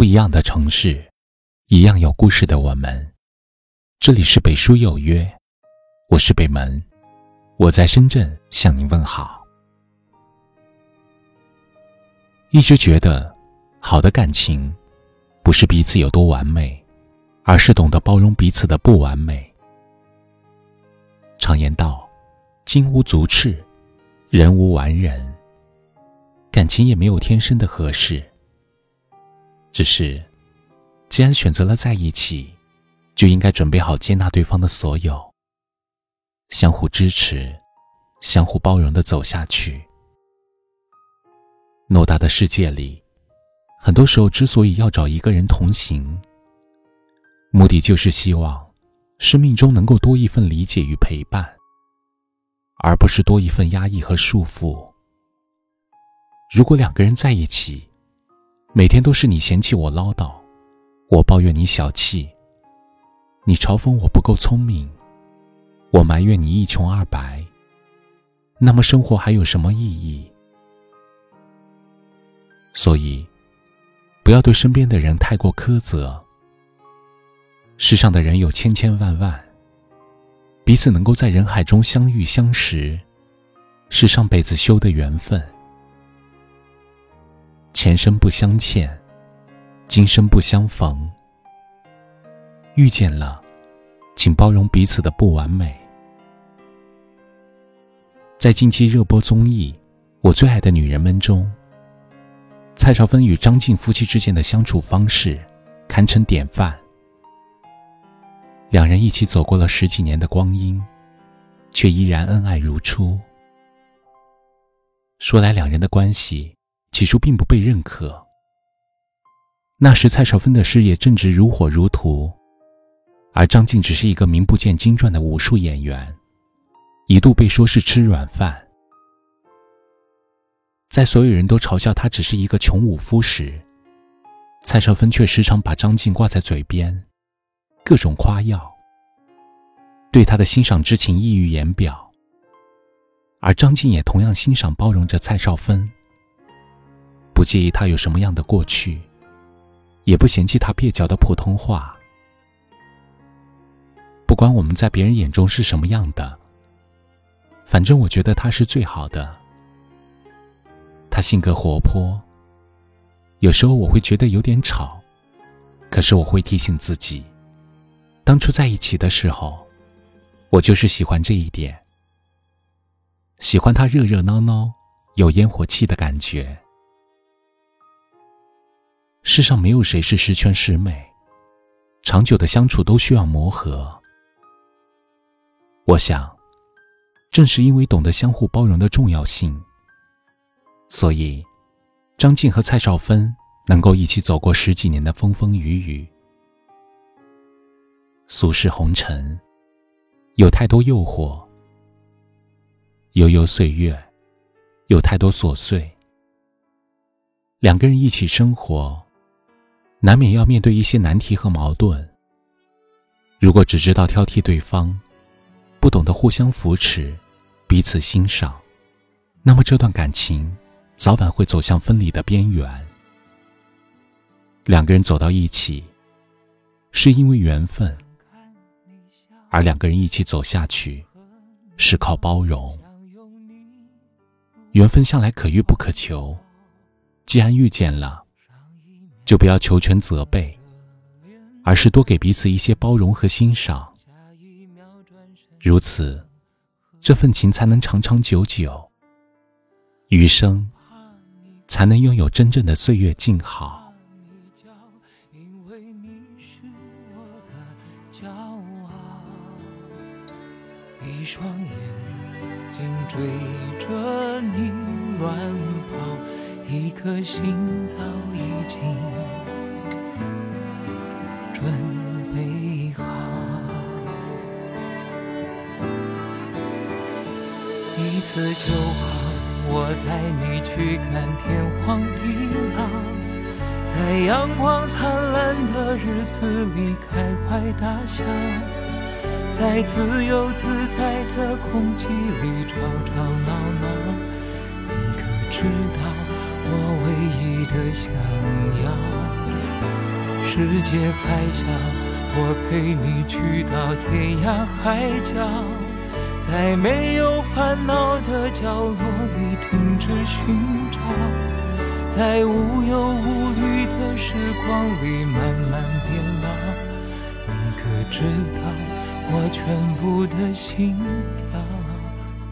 不一样的城市，一样有故事的我们。这里是北书有约，我是北门，我在深圳向您问好。一直觉得，好的感情，不是彼此有多完美，而是懂得包容彼此的不完美。常言道：“金无足赤，人无完人。”感情也没有天生的合适。只是，既然选择了在一起，就应该准备好接纳对方的所有，相互支持，相互包容的走下去。偌大的世界里，很多时候之所以要找一个人同行，目的就是希望生命中能够多一份理解与陪伴，而不是多一份压抑和束缚。如果两个人在一起，每天都是你嫌弃我唠叨，我抱怨你小气，你嘲讽我不够聪明，我埋怨你一穷二白，那么生活还有什么意义？所以，不要对身边的人太过苛责。世上的人有千千万万，彼此能够在人海中相遇相识，是上辈子修的缘分。前生不相欠，今生不相逢。遇见了，请包容彼此的不完美。在近期热播综艺《我最爱的女人们》中，蔡少芬与张晋夫妻之间的相处方式堪称典范。两人一起走过了十几年的光阴，却依然恩爱如初。说来，两人的关系。起初并不被认可。那时蔡少芬的事业正值如火如荼，而张晋只是一个名不见经传的武术演员，一度被说是吃软饭。在所有人都嘲笑他只是一个穷武夫时，蔡少芬却时常把张晋挂在嘴边，各种夸耀，对他的欣赏之情溢于言表。而张晋也同样欣赏包容着蔡少芬。不介意他有什么样的过去，也不嫌弃他蹩脚的普通话。不管我们在别人眼中是什么样的，反正我觉得他是最好的。他性格活泼，有时候我会觉得有点吵，可是我会提醒自己，当初在一起的时候，我就是喜欢这一点，喜欢他热热闹闹、有烟火气的感觉。世上没有谁是十全十美，长久的相处都需要磨合。我想，正是因为懂得相互包容的重要性，所以张晋和蔡少芬能够一起走过十几年的风风雨雨。俗世红尘，有太多诱惑；悠悠岁月，有太多琐碎。两个人一起生活。难免要面对一些难题和矛盾。如果只知道挑剔对方，不懂得互相扶持、彼此欣赏，那么这段感情早晚会走向分离的边缘。两个人走到一起，是因为缘分；而两个人一起走下去，是靠包容。缘分向来可遇不可求，既然遇见了。就不要求全责备，而是多给彼此一些包容和欣赏。如此，这份情才能长长久久，余生才能拥有真正的岁月静好。一双眼睛追着你乱跑，一颗心早已经。准备好，一次就好。我带你去看天荒地老，在阳光灿烂的日子里开怀大笑，在自由自在的空气里的想要？世界还小，我陪你去到天涯海角，在没有烦恼的角落里停止寻找，在无忧无虑的时光里慢慢变老。你可知道，我全部的心跳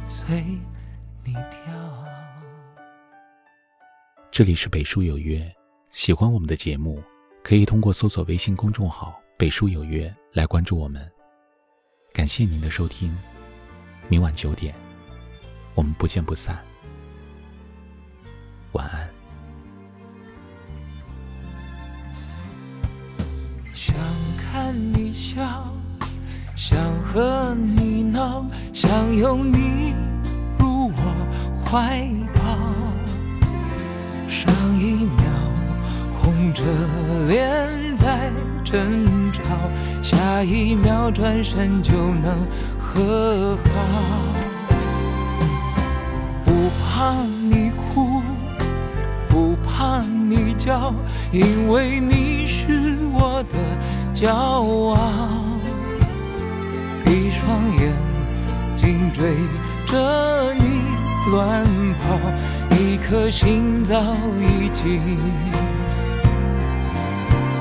随你跳。这里是北书有约，喜欢我们的节目。可以通过搜索微信公众号“北书有约”来关注我们。感谢您的收听，明晚九点，我们不见不散。晚安。想看你笑，想和你闹，想拥你入我怀抱。上一秒。红着脸在争吵，下一秒转身就能和好。不怕你哭，不怕你叫，因为你是我的骄傲。一双眼睛追着你乱，颗心早已经。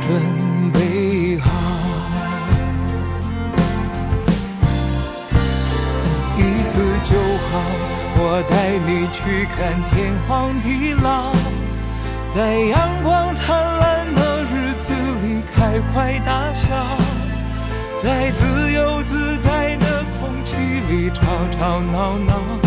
准备好，一次就好。我带你去看天荒地老，在阳光灿烂的日子里开怀大笑，在自由自在的空气里吵吵闹闹。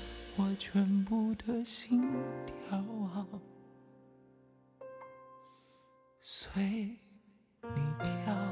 我全部的心跳啊，随你跳。